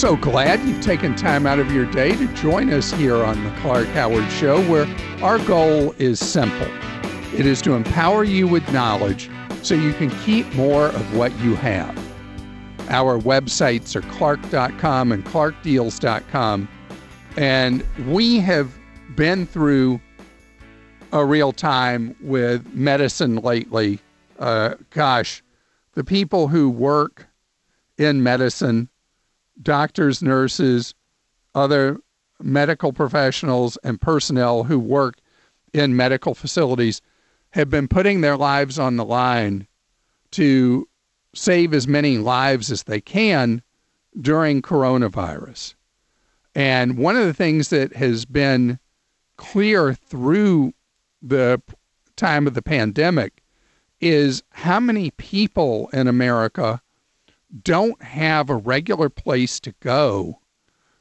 So glad you've taken time out of your day to join us here on the Clark Howard Show, where our goal is simple it is to empower you with knowledge so you can keep more of what you have. Our websites are clark.com and clarkdeals.com. And we have been through a real time with medicine lately. Uh, gosh, the people who work in medicine, doctors, nurses, other medical professionals, and personnel who work in medical facilities have been putting their lives on the line to save as many lives as they can during coronavirus. And one of the things that has been clear through the time of the pandemic is how many people in America don't have a regular place to go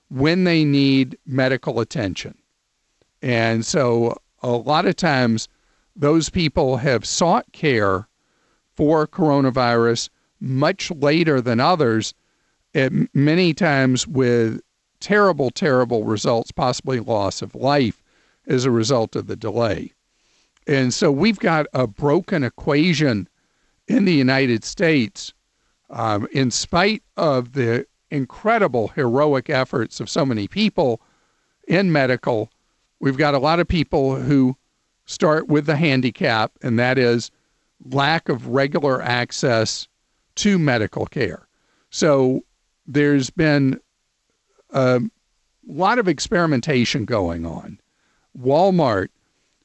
when they need medical attention. And so a lot of times those people have sought care for coronavirus much later than others, many times with terrible, terrible results, possibly loss of life as a result of the delay. And so we've got a broken equation in the United States, um, in spite of the incredible heroic efforts of so many people in medical. We've got a lot of people who start with the handicap, and that is lack of regular access to medical care. So there's been a lot of experimentation going on. Walmart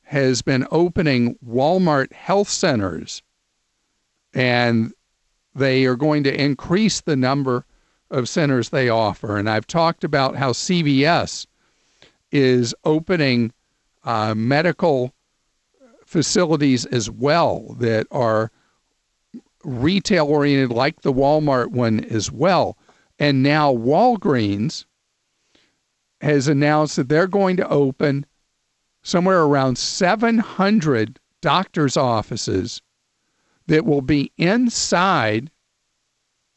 has been opening Walmart health centers, and they are going to increase the number of centers they offer. And I've talked about how CVS is opening uh, medical facilities as well that are retail oriented, like the Walmart one as well. And now Walgreens has announced that they're going to open somewhere around 700 doctor's offices that will be inside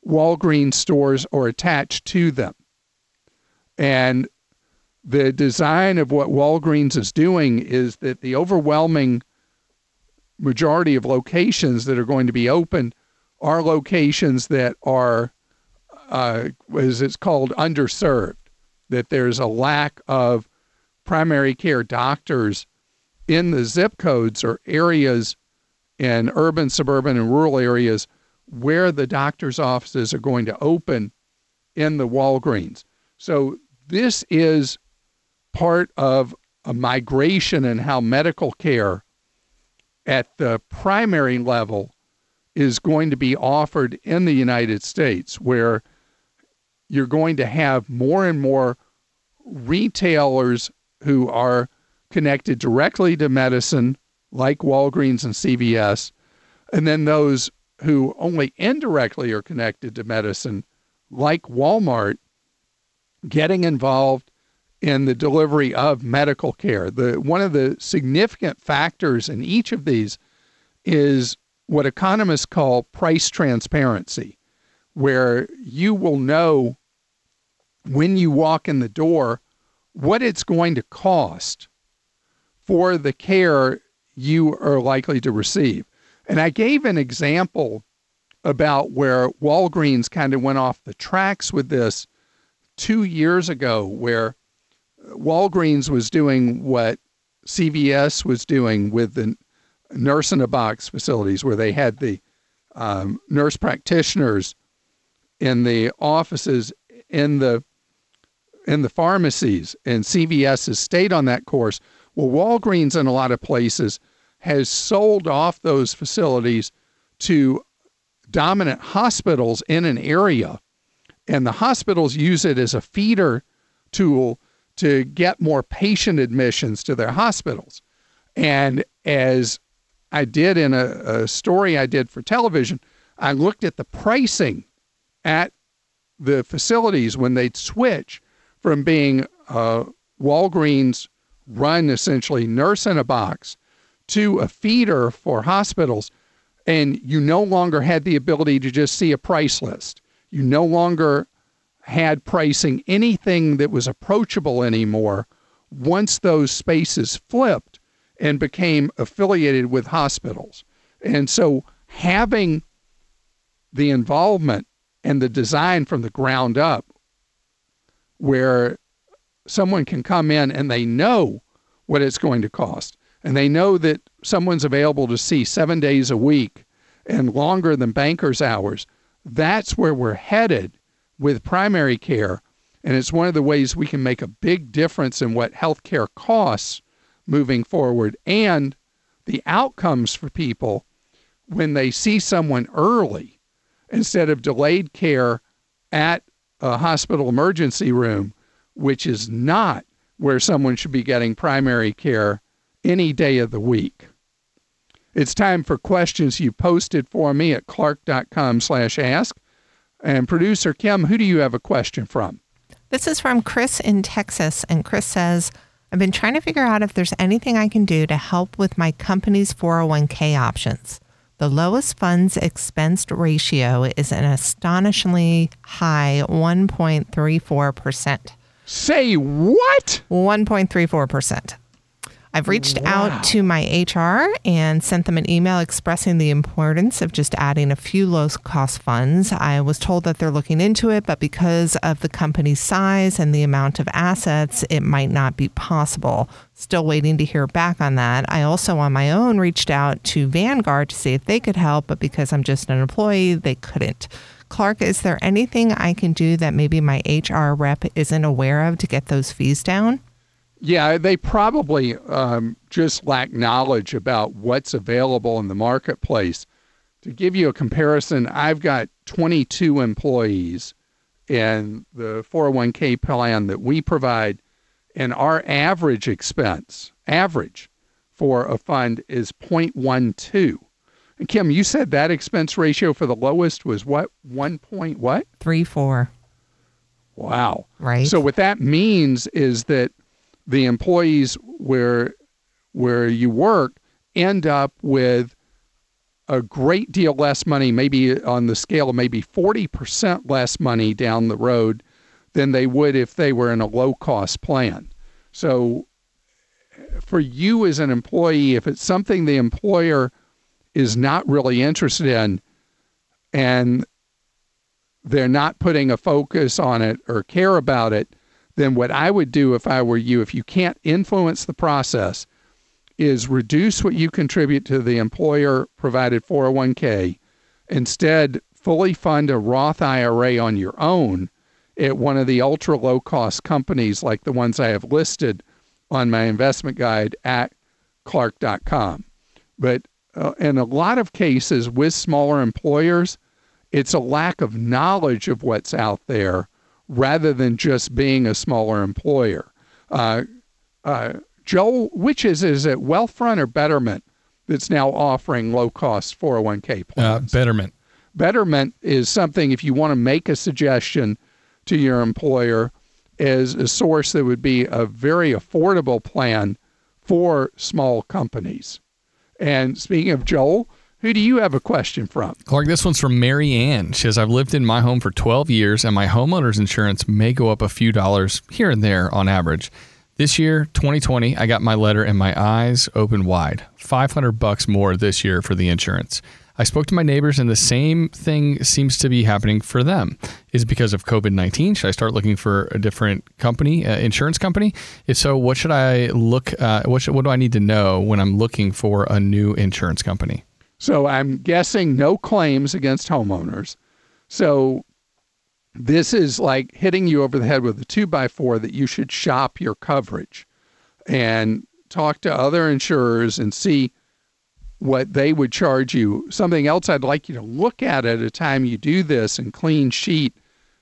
Walgreens stores or attached to them. And the design of what Walgreens is doing is that the overwhelming majority of locations that are going to be open are locations that are, uh, as it's called, underserved, that there's a lack of primary care doctors in the zip codes or areas in urban, suburban, and rural areas where the doctor's offices are going to open in the Walgreens. So this is part of a migration in how medical care at the primary level is going to be offered in the United States, where you're going to have more and more retailers who are connected directly to medicine, like Walgreens and CVS, and then those who only indirectly are connected to medicine, like Walmart, getting involved in the delivery of medical care. The one of the significant factors in each of these is what economists call price transparency, where you will know when you walk in the door what it's going to cost for the care you are likely to receive. And I gave an example about where Walgreens kind of went off the tracks with this two years ago, where Walgreens was doing what CVS was doing with the nurse in a box facilities, where they had the um, nurse practitioners in the offices in the in the pharmacies, and CVS has stayed on that course. Well, Walgreens in a lot of places has sold off those facilities to dominant hospitals in an area, and the hospitals use it as a feeder tool to get more patient admissions to their hospitals. And as I did in a, a story I did for television, I looked at the pricing at the facilities when they'd switch from being uh, Walgreens run essentially nurse in a box to a feeder for hospitals. And you no longer had the ability to just see a price list. You no longer had pricing anything that was approachable anymore once those spaces flipped and became affiliated with hospitals. And so having the involvement and the design from the ground up where someone can come in and they know what it's going to cost. And they know that someone's available to see seven days a week and longer than banker's hours. That's where we're headed with primary care. And it's one of the ways we can make a big difference in what healthcare costs moving forward and the outcomes for people when they see someone early instead of delayed care at a hospital emergency room, which is not where someone should be getting primary care any day of the week. It's time for questions you posted for me at clark.com slash ask. And producer Kim, who do you have a question from? This is from Chris in Texas. And Chris says, I've been trying to figure out if there's anything I can do to help with my company's 401k options. The lowest funds expensed ratio is an astonishingly high 1.34%. Say what? 1.34%. I've reached wow. out to my HR and sent them an email expressing the importance of just adding a few low cost funds. I was told that they're looking into it, but because of the company's size and the amount of assets, it might not be possible. Still waiting to hear back on that. I also, on my own, reached out to Vanguard to see if they could help, but because I'm just an employee, they couldn't. Clark, is there anything I can do that maybe my HR rep isn't aware of to get those fees down? Yeah, they probably um, just lack knowledge about what's available in the marketplace. To give you a comparison, I've got 22 employees in the 401k plan that we provide, and our average expense, average for a fund is 0.12. And Kim, you said that expense ratio for the lowest was what? 1 point what? 3 4. Wow. Right. So what that means is that the employees where where you work end up with a great deal less money, maybe on the scale of maybe 40% less money down the road than they would if they were in a low cost plan. So, for you as an employee, if it's something the employer is not really interested in and they're not putting a focus on it or care about it, then what I would do if I were you, if you can't influence the process, is reduce what you contribute to the employer provided 401k. Instead, fully fund a Roth IRA on your own at one of the ultra low cost companies like the ones I have listed on my investment guide at clark.com. But uh, in a lot of cases with smaller employers, it's a lack of knowledge of what's out there rather than just being a smaller employer. Uh, uh, Joel, which is is it Wealthfront or Betterment that's now offering low cost 401k uh, plans? Uh, Betterment. Betterment is something if you want to make a suggestion to your employer as a source that would be a very affordable plan for small companies. And speaking of Joel, who do you have a question from? Clark, this one's from Mary Ann. She says, I've lived in my home for 12 years and my homeowner's insurance may go up a few dollars here and there on average. This year, 2020, I got my letter and my eyes open wide. 500 bucks more this year for the insurance. I spoke to my neighbors and the same thing seems to be happening for them. Is because of COVID 19? Should I start looking for a different company, uh, insurance company? If so, what should I look, uh, what, should, what do I need to know when I'm looking for a new insurance company? So I'm guessing no claims against homeowners. So this is like hitting you over the head with a two by four that you should shop your coverage and talk to other insurers and see what they would charge you. Something else I'd like you to look at at a time you do this and clean sheet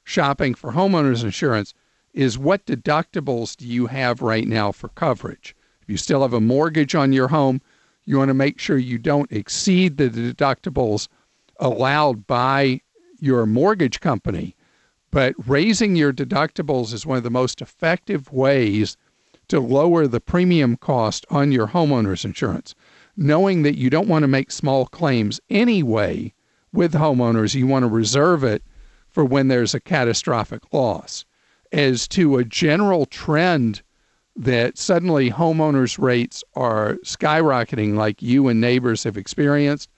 shopping for homeowners insurance is what deductibles do you have right now for coverage? If you still have a mortgage on your home, you want to make sure you don't exceed the deductibles allowed by your mortgage company. But raising your deductibles is one of the most effective ways to lower the premium cost on your homeowner's insurance. Knowing that you don't want to make small claims anyway with homeowners, you want to reserve it for when there's a catastrophic loss. As to a general trend that suddenly homeowners' rates are skyrocketing, like you and neighbors have experienced,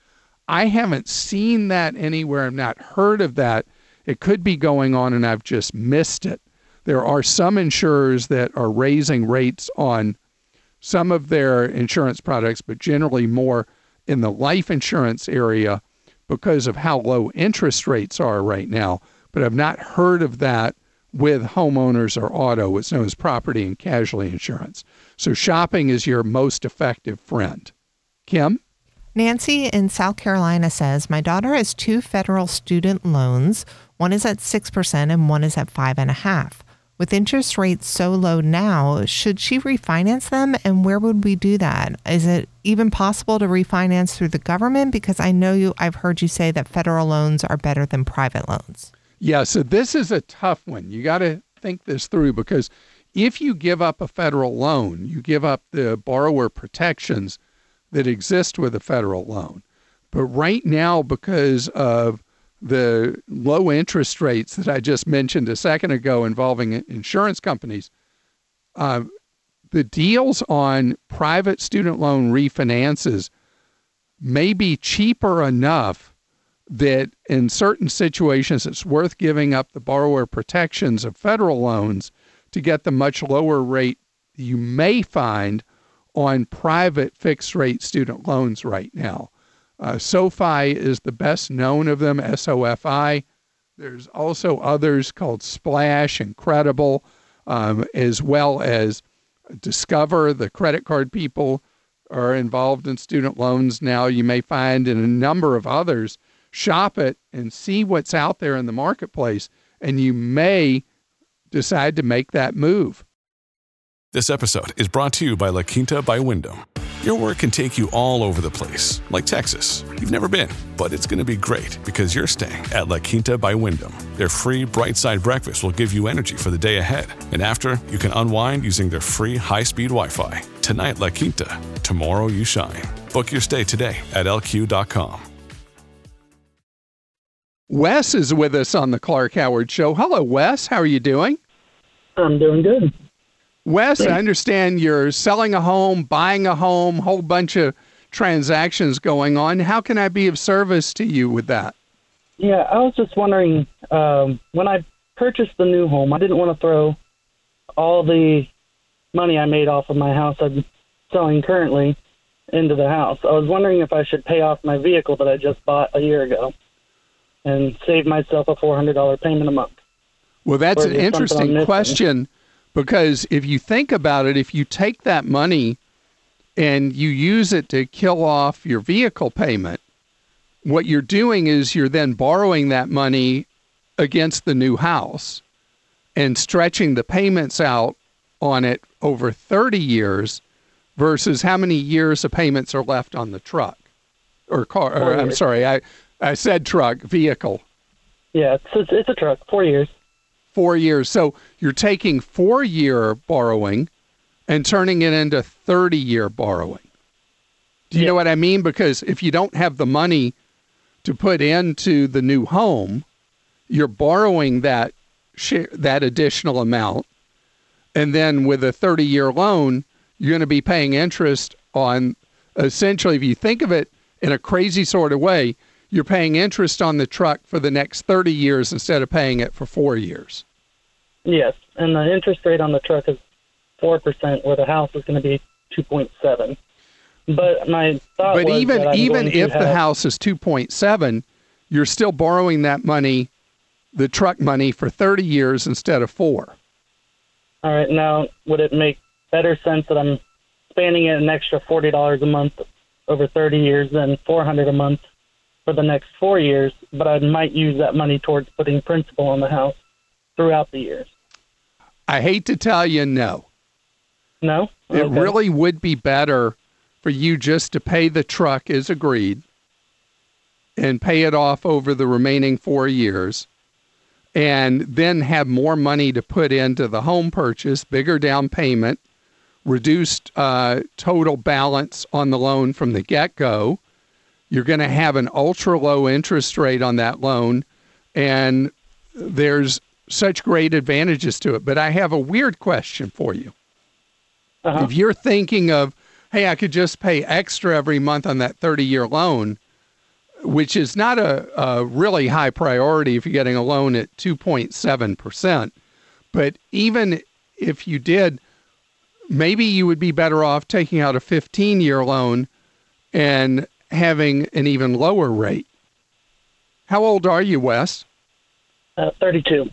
I haven't seen that anywhere. I've not heard of that. It could be going on and I've just missed it. There are some insurers that are raising rates on some of their insurance products, but generally more in the life insurance area because of how low interest rates are right now. But I've not heard of that with homeowners or auto. It's known as property and casualty insurance. So shopping is your most effective friend. Kim? Nancy in South Carolina says, My daughter has two federal student loans. One is at 6% and one is at 5.5%. With interest rates so low now, should she refinance them? And where would we do that? Is it even possible to refinance through the government? Because I know you, I've heard you say that federal loans are better than private loans. Yeah, so this is a tough one. You got to think this through because if you give up a federal loan, you give up the borrower protections that exist with a federal loan. But right now, because of the low interest rates that I just mentioned a second ago involving insurance companies, uh, the deals on private student loan refinances may be cheaper enough that in certain situations it's worth giving up the borrower protections of federal loans to get the much lower rate you may find on private fixed rate student loans right now. Uh, SoFi is the best known of them, SOFI. There's also others called Splash and Credible, um, as well as Discover. The credit card people are involved in student loans now. You may find in a number of others. Shop it and see what's out there in the marketplace, and you may decide to make that move. This episode is brought to you by La Quinta by Wyndham. Your work can take you all over the place, like Texas. You've never been, but it's going to be great because you're staying at La Quinta by Wyndham. Their free bright side breakfast will give you energy for the day ahead. And after, you can unwind using their free high speed Wi Fi. Tonight, La Quinta. Tomorrow, you shine. Book your stay today at lq.com. Wes is with us on the Clark Howard Show. Hello, Wes. How are you doing? I'm doing good. Wes, I understand you're selling a home, buying a home, whole bunch of transactions going on. How can I be of service to you with that? Yeah, I was just wondering um, when I purchased the new home, I didn't want to throw all the money I made off of my house I'm selling currently into the house. I was wondering if I should pay off my vehicle that I just bought a year ago and save myself a $400 payment a month. Well, that's an interesting question because if you think about it, if you take that money and you use it to kill off your vehicle payment, what you're doing is you're then borrowing that money against the new house and stretching the payments out on it over 30 years versus how many years of payments are left on the truck or car or, I'm sorry I I said truck vehicle. Yeah it's, it's a truck 4 years four years. So you're taking four year borrowing and turning it into 30 year borrowing. Do you yeah. know what I mean? Because if you don't have the money to put into the new home, you're borrowing that share, that additional amount. And then with a 30 year loan, you're going to be paying interest on essentially, if you think of it in a crazy sort of way, you're paying interest on the truck for the next 30 years instead of paying it for four years. Yes, and the interest rate on the truck is four percent, where the house is going to be two point seven. But my thought but was even even if the house is two point seven, you're still borrowing that money, the truck money, for thirty years instead of four. All right, now would it make better sense that I'm spending it an extra forty dollars a month over 30 years, than 400 a month for the next four years. But I might use that money towards putting principal on the house throughout the years. I hate to tell you, no. No, It Okay. really would be better for you just to pay the truck as agreed and pay it off over the remaining four years and then have more money to put into the home purchase, bigger down payment, reduced uh, total balance on the loan from the get go. You're going to have an ultra low interest rate on that loan, and there's such great advantages to it. But I have a weird question for you. Uh-huh. If you're thinking of, hey, I could just pay extra every month on that 30 year loan, which is not a, a really high priority if you're getting a loan at 2.7%. But even if you did, maybe you would be better off taking out a 15 year loan and having an even lower rate. How old are you, Wes? Uh, 32.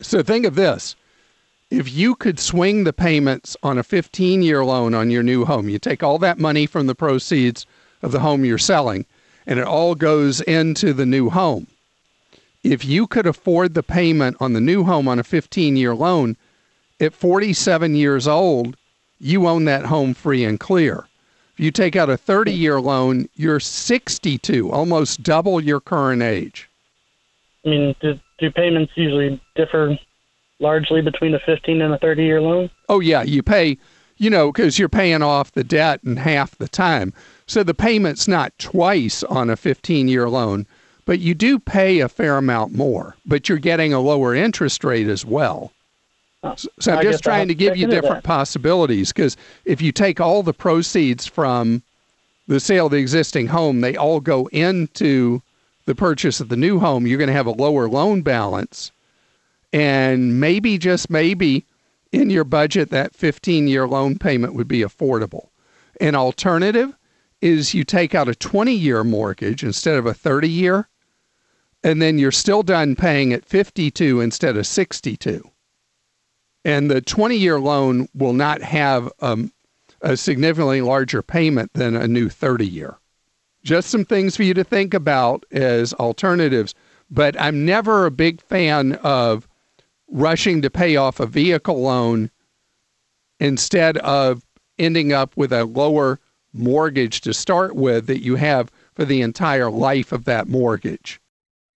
So think of this. If you could swing the payments on a 15 year loan on your new home, you take all that money from the proceeds of the home you're selling, and it all goes into the new home. If you could afford the payment on the new home on a 15 year loan, at 47 years old, you own that home free and clear. You take out a 30 year loan, you're 62, almost double your current age. I mean, do, do payments usually differ largely between a 15 and a 30 year loan? Oh yeah, you pay, you know, because you're paying off the debt in half the time. So the payment's not twice on a 15-year loan, but you do pay a fair amount more. But you're getting a lower interest rate as well. So, so I'm I just trying to give you different possibilities because if you take all the proceeds from the sale of the existing home, they all go into the purchase of the new home. You're going to have a lower loan balance, and maybe just maybe in your budget that 15 year loan payment would be affordable. An alternative is you take out a 20 year mortgage instead of a 30 year, and then you're still done paying at 52 instead of 62 and the 20 year loan will not have um, a significantly larger payment than a new 30 year. Just some things for you to think about as alternatives, but I'm never a big fan of rushing to pay off a vehicle loan instead of ending up with a lower mortgage to start with that you have for the entire life of that mortgage.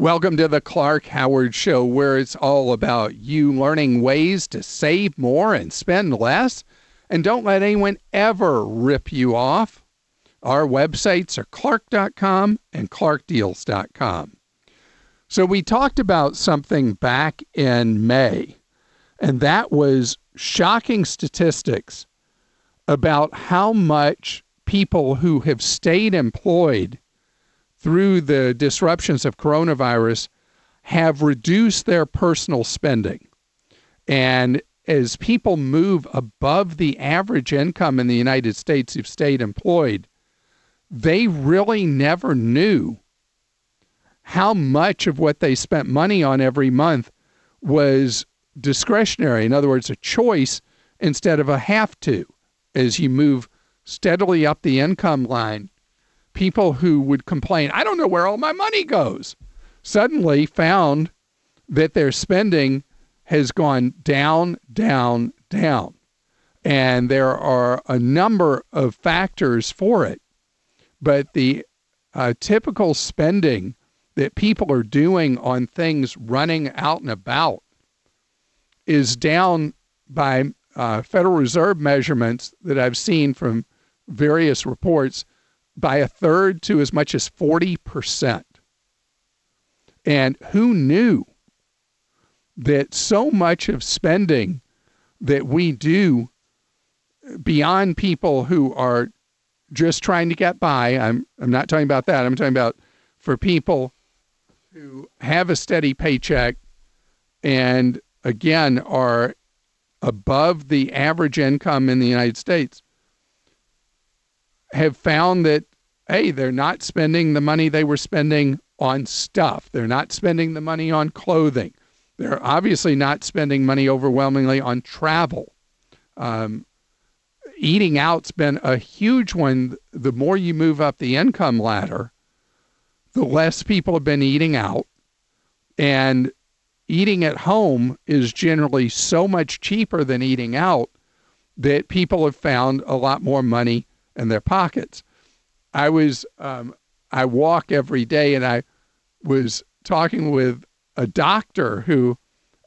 Welcome to the Clark Howard Show, where it's all about you learning ways to save more and spend less. And don't let anyone ever rip you off. Our websites are clark.com and clarkdeals.com. So we talked about something back in May, and that was shocking statistics about how much people who have stayed employed through the disruptions of coronavirus have reduced their personal spending. And as people move above the average income in the United States who've stayed employed, they really never knew how much of what they spent money on every month was discretionary. In other words, a choice instead of a have to. As you move steadily up the income line, people who would complain, I don't know where all my money goes, suddenly found that their spending has gone down, down, down. And there are a number of factors for it. But the uh, typical spending that people are doing on things running out and about is down by uh, Federal Reserve measurements that I've seen from various reports by a third to as much as 40%. And who knew that so much of spending that we do beyond people who are just trying to get by. I'm I'm not talking about that. I'm talking about for people who have a steady paycheck and again are above the average income in the United States have found that hey, they're not spending the money they were spending on stuff. They're not spending the money on clothing. They're obviously not spending money overwhelmingly on travel. Um, eating out's been a huge one. The more you move up the income ladder, the less people have been eating out. And eating at home is generally so much cheaper than eating out that people have found a lot more money in their pockets. I was, um, I walk every day and I was talking with a doctor who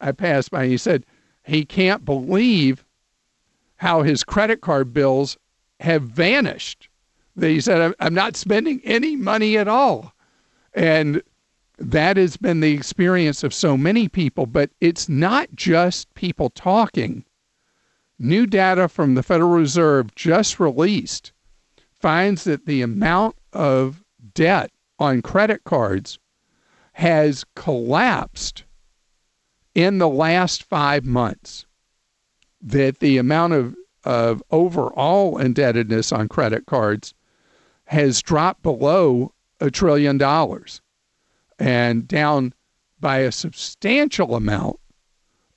I passed by. And he said he can't believe how his credit card bills have vanished. He said, I'm not spending any money at all. And that has been the experience of so many people, but it's not just people talking. New data from the Federal Reserve just released finds that the amount of debt on credit cards has collapsed in the last five months. That the amount of, of overall indebtedness on credit cards has dropped below a trillion dollars and down by a substantial amount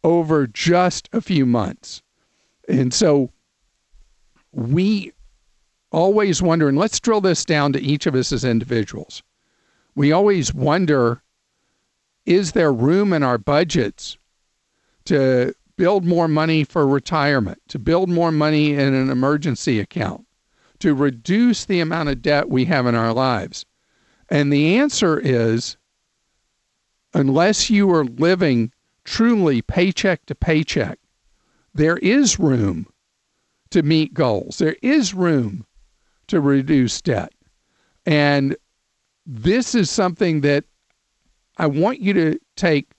over just a few months. And so we always wonder, and let's drill this down to each of us as individuals. We always wonder is there room in our budgets to build more money for retirement, to build more money in an emergency account, to reduce the amount of debt we have in our lives? And the answer is unless you are living truly paycheck to paycheck, there is room to meet goals. There is room to reduce debt. And this is something that I want you to take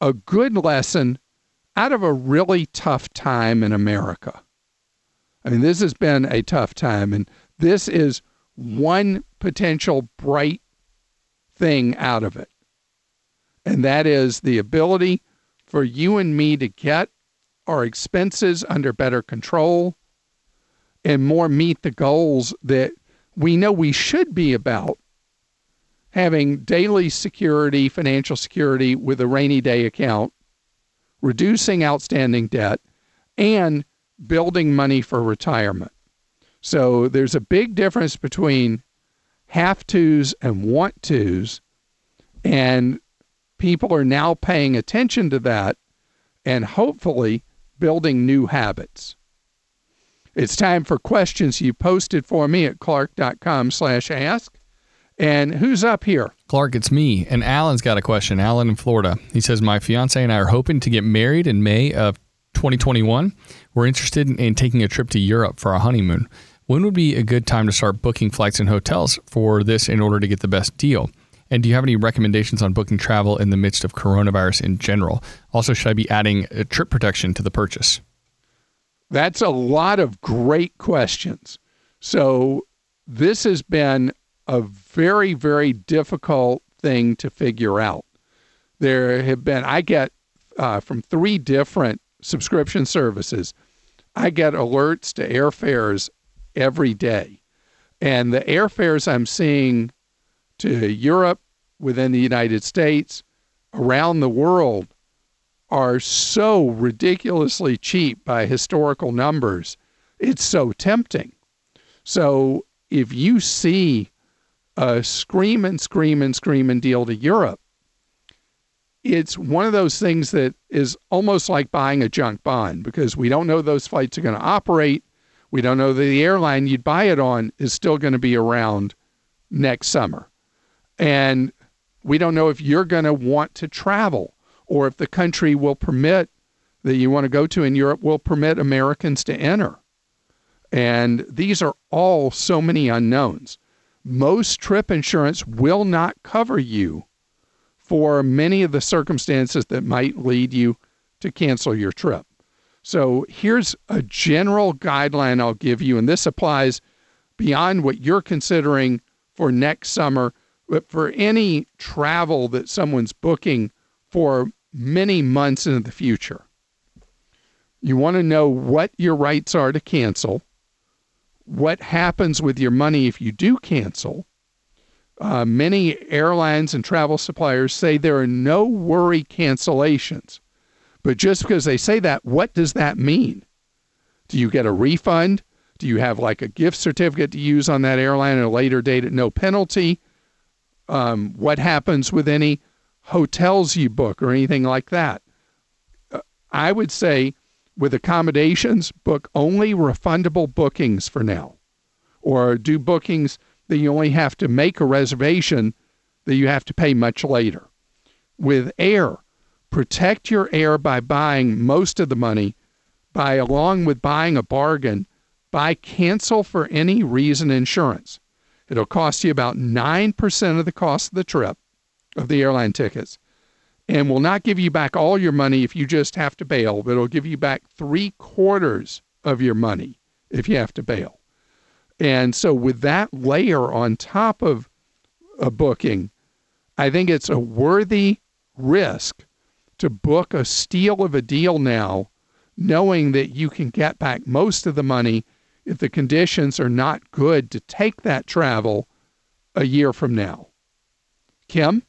a good lesson out of a really tough time in America. I mean, this has been a tough time, and this is one potential bright thing out of it. And that is the ability for you and me to get our expenses under better control and more meet the goals that we know we should be about having daily security, financial security with a rainy day account, reducing outstanding debt, and building money for retirement. So there's a big difference between have tos and want tos, and people are now paying attention to that and hopefully building new habits. It's time for questions you posted for me at clark.com slash ask. And who's up here? Clark, it's me. And Alan's got a question. Alan in Florida. He says, My fiance and I are hoping to get married in May of 2021. We're interested in, in taking a trip to Europe for our honeymoon. When would be a good time to start booking flights and hotels for this in order to get the best deal? And do you have any recommendations on booking travel in the midst of coronavirus in general? Also, should I be adding a trip protection to the purchase? That's a lot of great questions. So, this has been a very, very difficult thing to figure out. There have been, I get uh, from three different subscription services, I get alerts to airfares every day. And the airfares I'm seeing to Europe, within the United States, around the world are so ridiculously cheap by historical numbers. It's so tempting. So if you see a screaming, screaming, screaming deal to Europe, it's one of those things that is almost like buying a junk bond because we don't know those flights are going to operate. We don't know that the airline you'd buy it on is still going to be around next summer. And we don't know if you're going to want to travel or if the country will permit that you want to go to in Europe will permit Americans to enter. And these are all so many unknowns. Most trip insurance will not cover you for many of the circumstances that might lead you to cancel your trip. So here's a general guideline I'll give you, and this applies beyond what you're considering for next summer, but for any travel that someone's booking for many months into the future. You want to know what your rights are to cancel, what happens with your money if you do cancel. Uh, many airlines and travel suppliers say there are no worry cancellations. But just because they say that, what does that mean? Do you get a refund? Do you have like a gift certificate to use on that airline at a later date at no penalty? Um, what happens with any hotels you book or anything like that? Uh, I would say with accommodations, book only refundable bookings for now, or do bookings that you only have to make a reservation that you have to pay much later. With air, protect your air by buying most of the money, by along with buying a bargain, buy cancel for any reason insurance. It'll cost you about 9% of the cost of the trip of the airline tickets and will not give you back all your money if you just have to bail, but it'll give you back three quarters of your money if you have to bail. And so, with that layer on top of a booking, I think it's a worthy risk to book a steal of a deal now, knowing that you can get back most of the money if the conditions are not good to take that travel a year from now. Kim?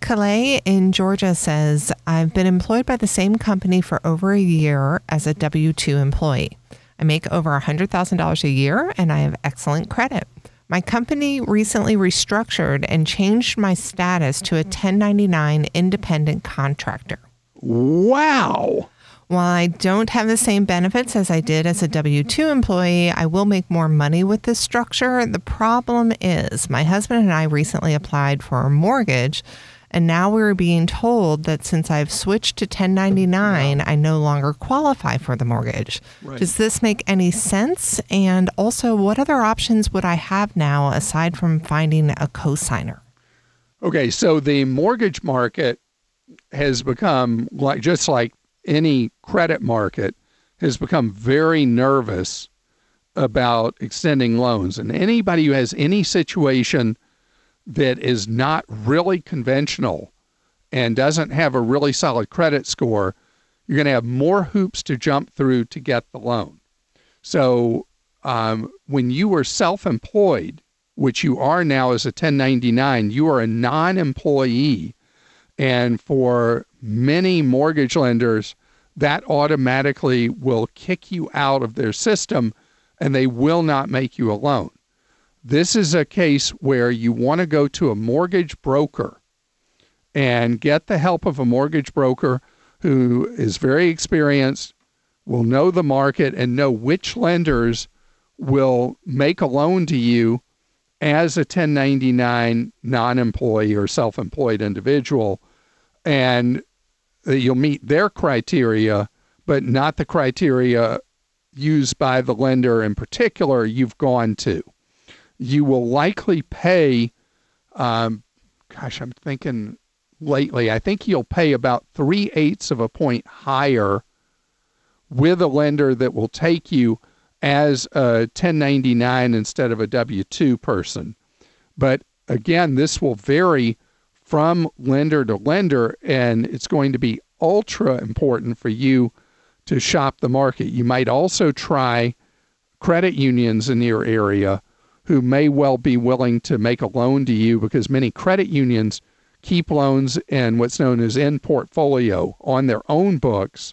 Calais in Georgia says, I've been employed by the same company for over a year as a W 2 employee. I make over $100,000 a year and I have excellent credit. My company recently restructured and changed my status to a 1099 independent contractor. Wow. While I don't have the same benefits as I did as a W 2 employee, I will make more money with this structure. The problem is, my husband and I recently applied for a mortgage, and now we're being told that since I've switched to 1099, I no longer qualify for the mortgage. Right. Does this make any sense? And also, what other options would I have now aside from finding a cosigner? Okay, so the mortgage market has become like just like any credit market has become very nervous about extending loans. And anybody who has any situation that is not really conventional and doesn't have a really solid credit score, you're going to have more hoops to jump through to get the loan. So um, when you were self employed, which you are now as a 1099, you are a non employee. And for many mortgage lenders, that automatically will kick you out of their system and they will not make you a loan. This is a case where you want to go to a mortgage broker and get the help of a mortgage broker who is very experienced, will know the market, and know which lenders will make a loan to you as a 1099 non employee or self employed individual. And you'll meet their criteria, but not the criteria used by the lender in particular you've gone to you will likely pay, um, gosh, I'm thinking lately, I think you'll pay about three eighths of a point higher with a lender that will take you as a 1099 instead of a W 2 person. But again, this will vary from lender to lender, and it's going to be ultra important for you to shop the market. You might also try credit unions in your area who may well be willing to make a loan to you because many credit unions keep loans in what's known as in portfolio on their own books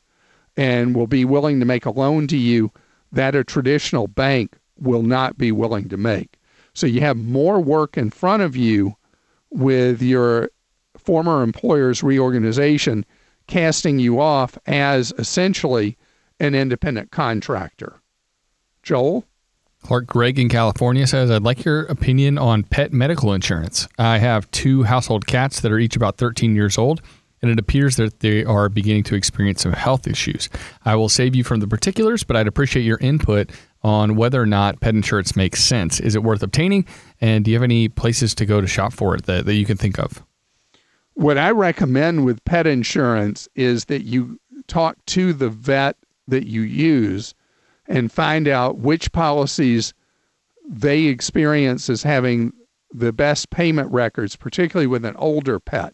and will be willing to make a loan to you that a traditional bank will not be willing to make. So you have more work in front of you with your former employer's reorganization casting you off as essentially an independent contractor. Joel? Clark Gregg in California says, I'd like your opinion on pet medical insurance. I have two household cats that are each about 13 years old, and it appears that they are beginning to experience some health issues. I will save you from the particulars, but I'd appreciate your input on whether or not pet insurance makes sense. Is it worth obtaining? And do you have any places to go to shop for it that, that you can think of? What I recommend with pet insurance is that you talk to the vet that you use and find out which policies they experience as having the best payment records, particularly with an older pet.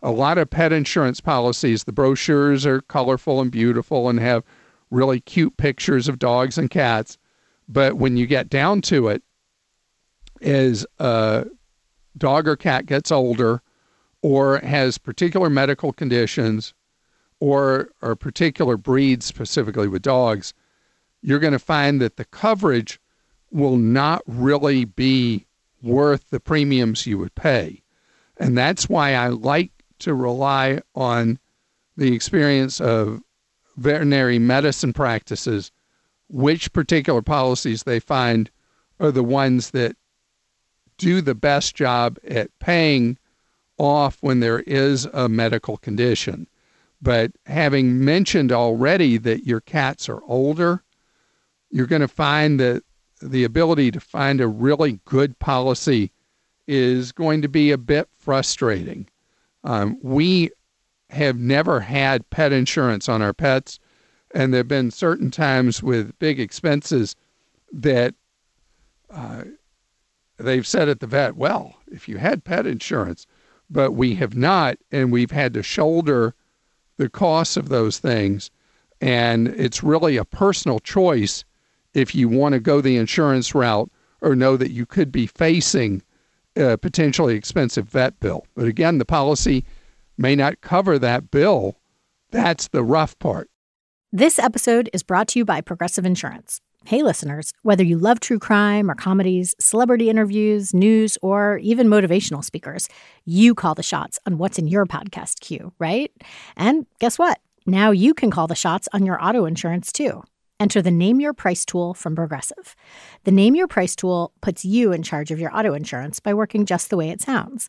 A lot of pet insurance policies, the brochures are colorful and beautiful and have really cute pictures of dogs and cats. But when you get down to it, as a uh, dog or cat gets older or has particular medical conditions or, or particular breeds, specifically with dogs, you're going to find that the coverage will not really be worth the premiums you would pay. And that's why I like to rely on the experience of veterinary medicine practices, which particular policies they find are the ones that do the best job at paying off when there is a medical condition. But having mentioned already that your cats are older, you're going to find that the ability to find a really good policy is going to be a bit frustrating. Um, we have never had pet insurance on our pets, and there have been certain times with big expenses that uh, they've said at the vet, well, if you had pet insurance, but we have not, and we've had to shoulder the costs of those things. And it's really a personal choice if you want to go the insurance route or know that you could be facing a potentially expensive vet bill. But again, the policy may not cover that bill. That's the rough part. This episode is brought to you by Progressive Insurance. Hey, listeners, whether you love true crime or comedies, celebrity interviews, news, or even motivational speakers, you call the shots on what's in your podcast queue, right? And guess what? Now you can call the shots on your auto insurance too. Enter the Name Your Price tool from Progressive. The Name Your Price tool puts you in charge of your auto insurance by working just the way it sounds.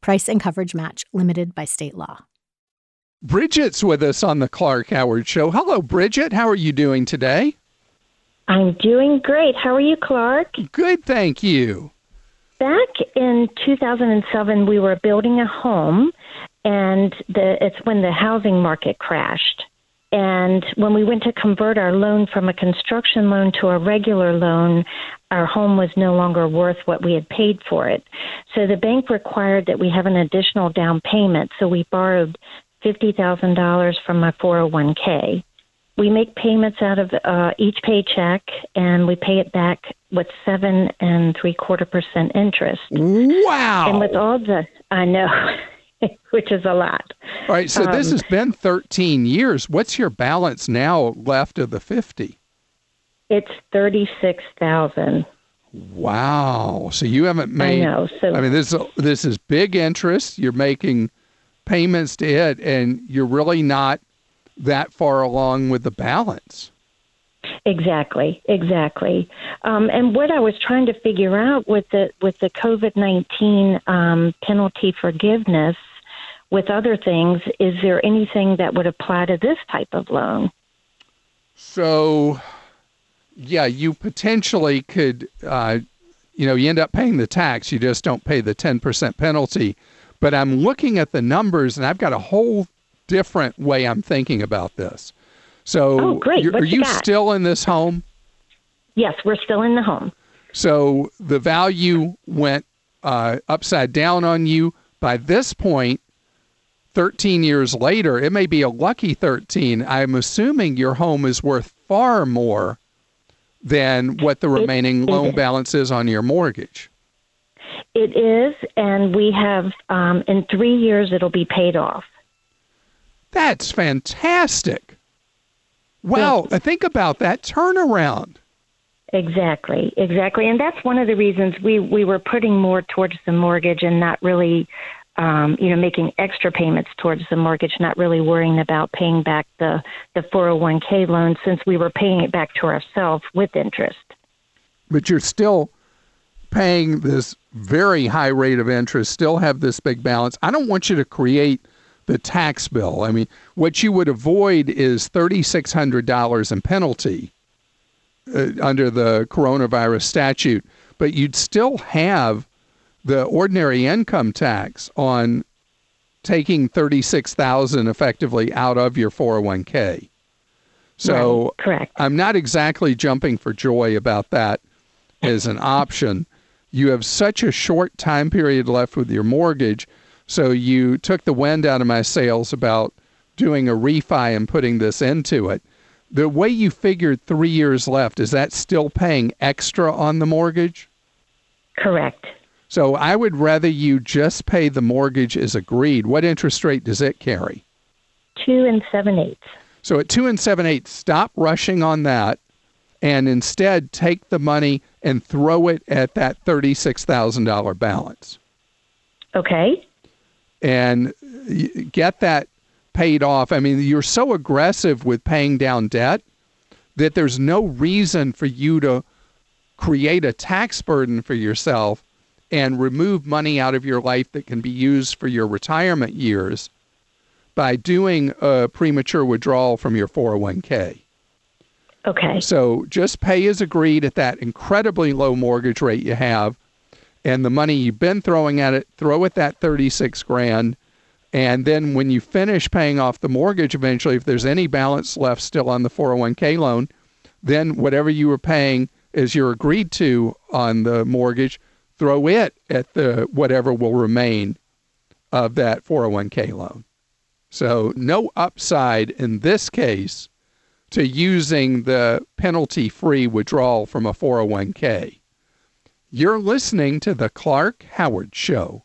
Price and coverage match limited by state law. Bridget's with us on the Clark Howard Show. Hello, Bridget. How are you doing today? I'm doing great. How are you, Clark? Good, thank you. Back in 2007, we were building a home, and the, it's when the housing market crashed. And when we went to convert our loan from a construction loan to a regular loan, our home was no longer worth what we had paid for it. So the bank required that we have an additional down payment. So we borrowed $50,000 from my 401k. We make payments out of uh, each paycheck and we pay it back with seven and three quarter percent interest. Wow. And with all the, I know, which is a lot. All right. So um, this has been 13 years. What's your balance now left of the 50? It's 36,000. Wow. So you haven't made. I know. So I mean, this this is big interest. You're making payments to it, and you're really not that far along with the balance. Exactly, exactly. Um, and what I was trying to figure out with the with the COVID nineteen um, penalty forgiveness, with other things, is there anything that would apply to this type of loan? So, yeah, you potentially could. Uh, you know, you end up paying the tax. You just don't pay the ten percent penalty. But I'm looking at the numbers and I've got a whole different way I'm thinking about this. So, oh, great. are you, you still in this home? Yes, we're still in the home. So the value went uh, upside down on you. By this point, 13 years later, it may be a lucky 13. I'm assuming your home is worth far more than what the remaining it, loan it balance is on your mortgage. It is, and we have um, in three years it'll be paid off. That's fantastic. Wow, yes. think about that turnaround. Exactly, exactly, and that's one of the reasons we we were putting more towards the mortgage and not really, um, you know, making extra payments towards the mortgage, not really worrying about paying back the the 401k loan since we were paying it back to ourselves with interest. But you're still paying this very high rate of interest, still have this big balance. I don't want you to create the tax bill. I mean, what you would avoid is $3,600 in penalty uh, under the coronavirus statute, but you'd still have the ordinary income tax on taking 36,000 effectively out of your 401k. So Right, correct. I'm not exactly jumping for joy about that as an option. You have such a short time period left with your mortgage, so you took the wind out of my sails about doing a refi and putting this into it. The way you figured 3 years left, is that still paying extra on the mortgage? Correct. So I would rather you just pay the mortgage as agreed. What interest rate does it carry? Two and seven eighths. So at two and seven eighths, stop rushing on that, and instead take the money and throw it at that thirty-six thousand dollar balance, Okay. and get that paid off. I mean, you're so aggressive with paying down debt that there's no reason for you to create a tax burden for yourself and remove money out of your life that can be used for your retirement years by doing a premature withdrawal from your 401k. Okay. So just pay as agreed at that incredibly low mortgage rate you have, and the money you've been throwing at it, throw at that 36 grand. And then when you finish paying off the mortgage eventually, if there's any balance left still on the 401k loan, then whatever you were paying as you're agreed to on the mortgage, throw it at the whatever will remain of that 401k loan. So no upside in this case to using the penalty free withdrawal from a 401k. You're listening to The Clark Howard Show.